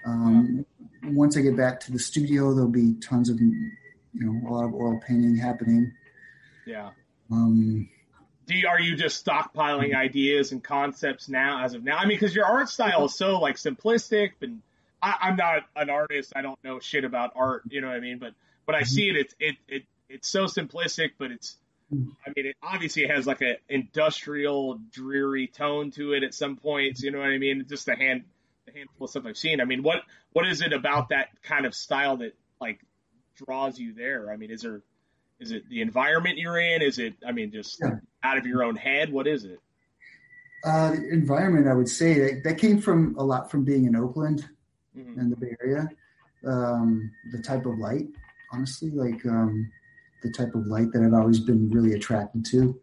[SPEAKER 4] Um, Once I get back to the studio, there'll be tons of you know a lot of oil painting happening.
[SPEAKER 2] Yeah.
[SPEAKER 4] Um,
[SPEAKER 2] Do you, are you just stockpiling ideas and concepts now, as of now? I mean, because your art style is so like simplistic, and I, I'm not an artist. I don't know shit about art. You know what I mean? But but I see it. It's it it it's so simplistic, but it's. I mean, it obviously has like a industrial, dreary tone to it at some points. You know what I mean? Just a hand, a handful of stuff I've seen. I mean, what what is it about that kind of style that like draws you there? I mean, is there is it the environment you're in? Is it I mean, just
[SPEAKER 4] Yeah.
[SPEAKER 2] out of your own head? What is it?
[SPEAKER 4] uh, the environment, I would say that, that came from a lot from being in Oakland
[SPEAKER 2] Mhm.
[SPEAKER 4] and the Bay Area. Um, the type of light, honestly, like um, the type of light that I've always been really attracted to.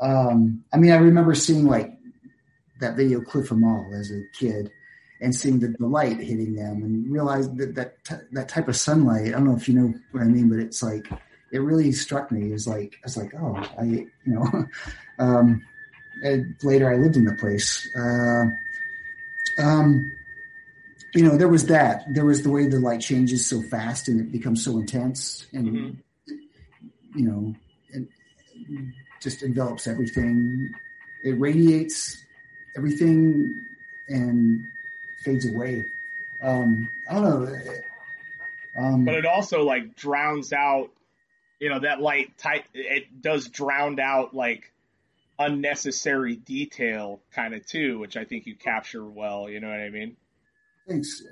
[SPEAKER 4] Um, I mean, I remember seeing like that video Cliff Mall as a kid and seeing the, the light hitting them and realized that that, t- that type of sunlight, I don't know if you know what I mean, but it's like, it really struck me as like, I was like, oh, I, you know, um, later I lived in the place. Uh, um, you know, there was that. There was the way the light changes so fast and it becomes so intense, and
[SPEAKER 2] Mhm.
[SPEAKER 4] you know, it just envelops everything. It radiates everything and fades away. Um, I don't know. Um,
[SPEAKER 2] But it also like drowns out, you know, that light type. It does drown out like unnecessary detail kind of too, which I think you capture well. You know what I mean?
[SPEAKER 4] Thanks.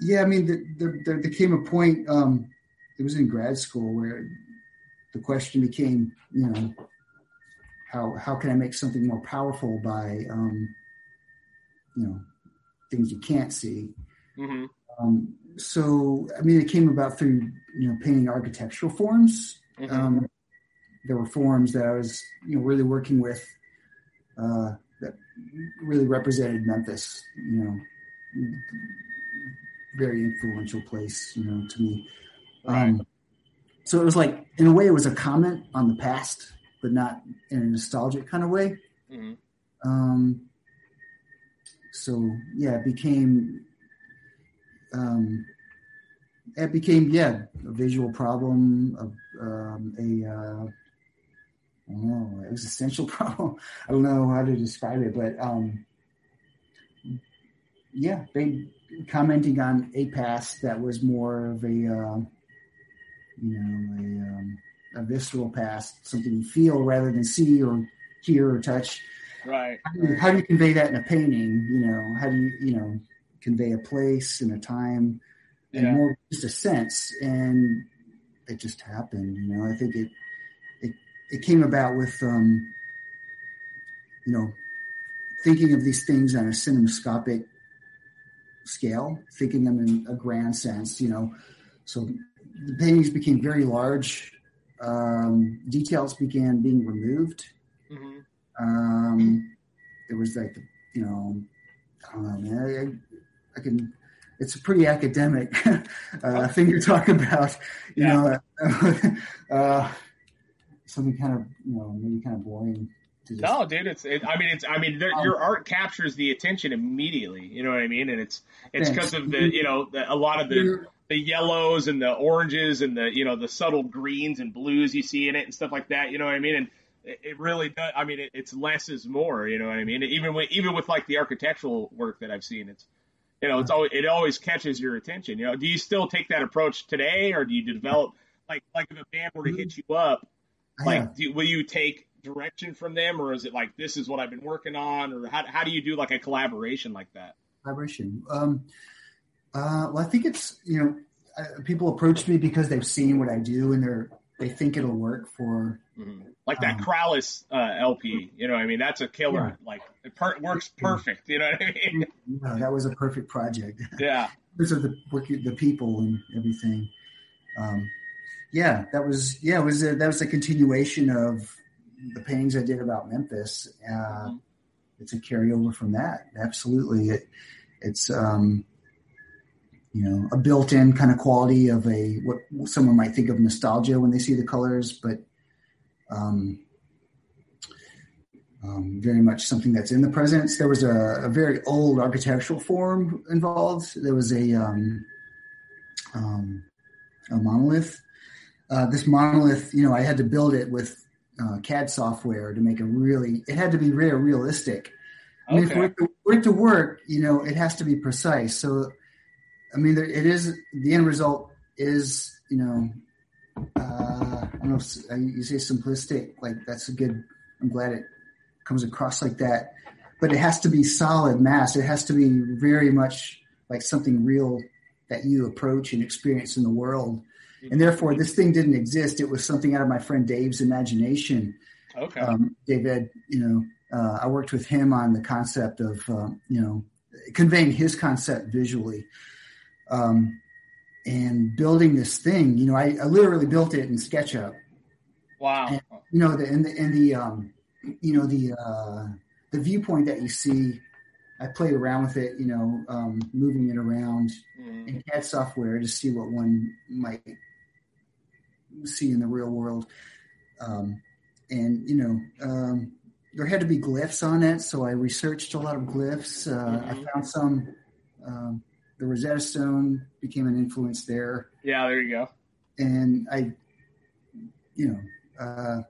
[SPEAKER 4] Yeah, I mean, the, the, there, there came a point. Um, it was in grad school where the question became, you know, how how can I make something more powerful by, um, you know, things you can't see.
[SPEAKER 2] hmm
[SPEAKER 4] Um, so, I mean, it came about through you know painting architectural forms.
[SPEAKER 2] hmm
[SPEAKER 4] Um, there were forms that I was you know really working with uh, that really represented Memphis. You know, very influential place. You know, to me. Um, so it was like, in a way, it was a comment on the past, but not in a nostalgic kind of way.
[SPEAKER 2] hmm
[SPEAKER 4] Um, so yeah, it became um, it became yeah a visual problem, a, um, a uh, I don't know existential problem. I don't know how to describe it, but um, yeah, they commenting on a past that was more of a uh, you know a, um, a visceral past, something you feel rather than see or hear or touch
[SPEAKER 2] Right.
[SPEAKER 4] how do, you, how do you convey that in a painting? You know, how do you, you know, convey a place and a time and
[SPEAKER 2] Yeah.
[SPEAKER 4] more just a sense? And it just happened. You know, I think it it it came about with um, you know, thinking of these things on a cinemascopic scale, thinking them in a grand sense. You know, so the paintings became very large. Um, details began being removed
[SPEAKER 2] hmm
[SPEAKER 4] um, there was like, you know, I don't know, man. I, I can, it's a pretty academic uh, thing to talk about. You
[SPEAKER 2] Yeah.
[SPEAKER 4] know, uh, something kind of you know maybe kind of boring. Just,
[SPEAKER 2] No, dude, it's. It, I mean, it's. I mean,
[SPEAKER 4] Um,
[SPEAKER 2] your art captures the attention immediately. You know what I mean? And it's it's because of the you know the, a lot of the the yellows and the oranges and the you know the subtle greens and blues you see in it and stuff like that. You know what I mean? And it, it really does. I mean, it, it's less is more. You know what I mean? Even with even with like the architectural work that I've seen, it's you know it's always it always catches your attention. You know, do you still take that approach today, or do you develop like like if a band were to hit you up? like do, will you take direction from them or is it like this is what i've been working on or how, how do you do like a collaboration like that?
[SPEAKER 4] Collaboration. Um, uh, well, I think it's you know uh, people approach me because they've seen what I do and they're they think it'll work for
[SPEAKER 2] like that
[SPEAKER 4] Um,
[SPEAKER 2] Krallice uh, lp you know what i mean? That's a killer like it per- works perfect you know what i mean?
[SPEAKER 4] Uh, that was a perfect project.
[SPEAKER 2] yeah.
[SPEAKER 4] Because of the the people and everything. Um, yeah, that was yeah, it was a, that was a continuation of the paintings I did about Memphis. Uh, It's a carryover from that. Absolutely, it, it's um, you know a built-in kind of quality of a what someone might think of nostalgia when they see the colors, but um, um, very much something that's in the present. There was a, a very old architectural form involved. There was a um, um, a monolith. Uh, this monolith, you know, I had to build it with uh, CAD software to make a really. It had to be real realistic. I mean, for,
[SPEAKER 2] okay
[SPEAKER 4] it to, for it to work, you know, it has to be precise. So, I mean, there, it is the end result is, you know, uh, I don't know if uh, you say simplistic. Like that's a good. I'm glad it comes across like that. But it has to be solid mass. It has to be very much like something real that you approach and experience in the world. And therefore, this thing didn't exist. It was something out of my friend Dave's imagination
[SPEAKER 2] okay
[SPEAKER 4] um, David, you know, uh, I worked with him on the concept of, um, you know, conveying his concept visually. Um, and building this thing, you know, I, I literally built it in SketchUp.
[SPEAKER 2] wow
[SPEAKER 4] You know, the in the in the um, you know the uh, the viewpoint that you see, I played around with it, you know, um, moving it around
[SPEAKER 2] Mhm.
[SPEAKER 4] in CAD software to see what one might see in the real world. Um, and you know, um, there had to be glyphs on it, so I researched a lot of glyphs. Uh, I found some. Um, the Rosetta Stone became an influence there,
[SPEAKER 2] yeah there you go
[SPEAKER 4] and I, you know, uh,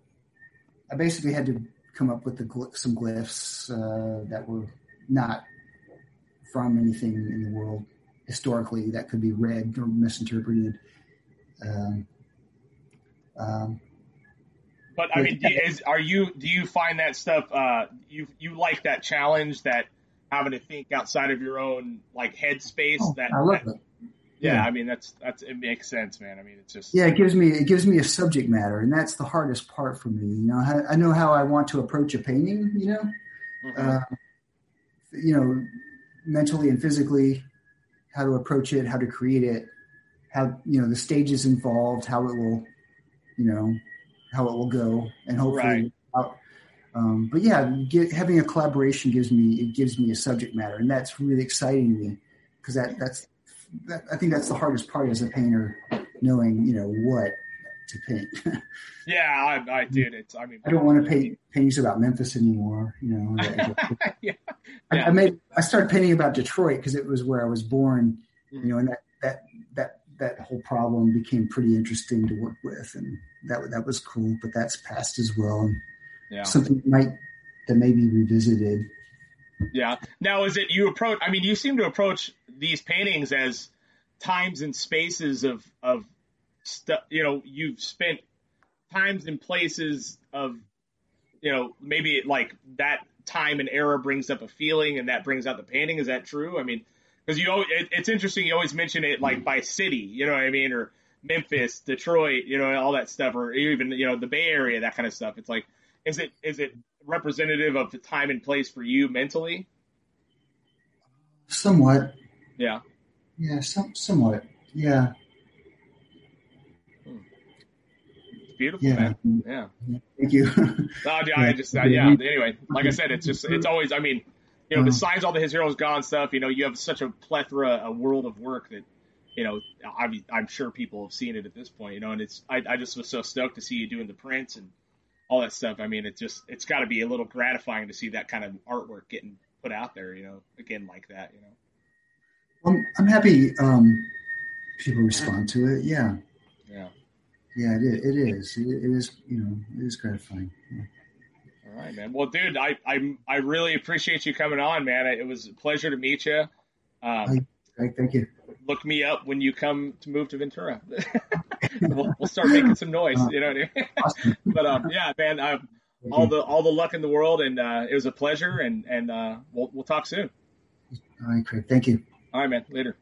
[SPEAKER 4] I basically had to come up with the gly- some glyphs uh, that were not from anything in the world historically that could be read or misinterpreted. Um, um,
[SPEAKER 2] but i mean do you, is are you do you find that stuff uh you you like that challenge that having to think outside of your own like headspace
[SPEAKER 4] oh,
[SPEAKER 2] that,
[SPEAKER 4] I love
[SPEAKER 2] that-
[SPEAKER 4] it.
[SPEAKER 2] yeah,
[SPEAKER 4] yeah.
[SPEAKER 2] i mean that's that's it makes sense man i mean it's just
[SPEAKER 4] Yeah, it gives me it gives me a subject matter, and that's the hardest part for me. You know, I, I know how I want to approach a painting. You know,
[SPEAKER 2] Mhm.
[SPEAKER 4] uh, you know, mentally and physically, how to approach it, how to create it, how you know the stages involved, how it will, you know, how it will go, and hopefully.
[SPEAKER 2] Right.
[SPEAKER 4] Um, but yeah, get, having a collaboration gives me it gives me a subject matter, and that's really exciting to me because that that's that, I think that's the hardest part as a painter, knowing you know what to paint.
[SPEAKER 2] yeah i i did it's i mean
[SPEAKER 4] I don't want to paint paintings about Memphis anymore. You know, I,
[SPEAKER 2] yeah
[SPEAKER 4] I, I made I started painting about Detroit because it was where I was born. You know, and that that that that whole problem became pretty interesting to work with, and that that was cool. But that's past as well, and
[SPEAKER 2] yeah
[SPEAKER 4] something that might that may be revisited.
[SPEAKER 2] Yeah. Now, is it you approach? I mean, you seem to approach these paintings as times and spaces of of stuff. You know, you've spent times and places of, you know, maybe like that time and era brings up a feeling, and that brings out the painting. Is that true? I mean, because you know, it, it's interesting. You always mention it like by city. You know what I mean? Or Memphis, Detroit. You know, all that stuff, or even you know the Bay Area, that kind of stuff. It's like, is it is it representative of the time and place for you mentally?
[SPEAKER 4] Somewhat,
[SPEAKER 2] Yeah.
[SPEAKER 4] yeah, some somewhat, yeah,
[SPEAKER 2] It's beautiful,
[SPEAKER 4] yeah.
[SPEAKER 2] man. Yeah.
[SPEAKER 4] Thank you.
[SPEAKER 2] No, I I just, uh, yeah. Anyway, like I said, it's just, it's always, I mean, you know, besides all the His Hero's Gone stuff, you know, you have such a plethora, a world of work that, you know, I'm, I'm sure people have seen it at this point, you know, and it's, I, I just was so stoked to see you doing the prints and all that stuff. I mean, it just, it's got to be a little gratifying to see that kind of artwork getting put out there, you know, again like that, you know.
[SPEAKER 4] I'm, I'm happy um, people respond to it. Yeah.
[SPEAKER 2] Yeah.
[SPEAKER 4] Yeah, it is. It is. It, it is. You know, it is gratifying. Yeah.
[SPEAKER 2] All right, man. Well, dude, I I I really appreciate you coming on, man. It was a pleasure to meet you. Um,
[SPEAKER 4] I, thank you.
[SPEAKER 2] Look me up when you come to move to Ventura. we'll, we'll, start making some noise. Uh, you know what I mean? Awesome. but um, yeah, man. Um, all the all the luck in the world, and uh, it was a pleasure. And and uh, we'll we'll talk soon.
[SPEAKER 4] All right, Craig. Thank you.
[SPEAKER 2] All right, man. Later.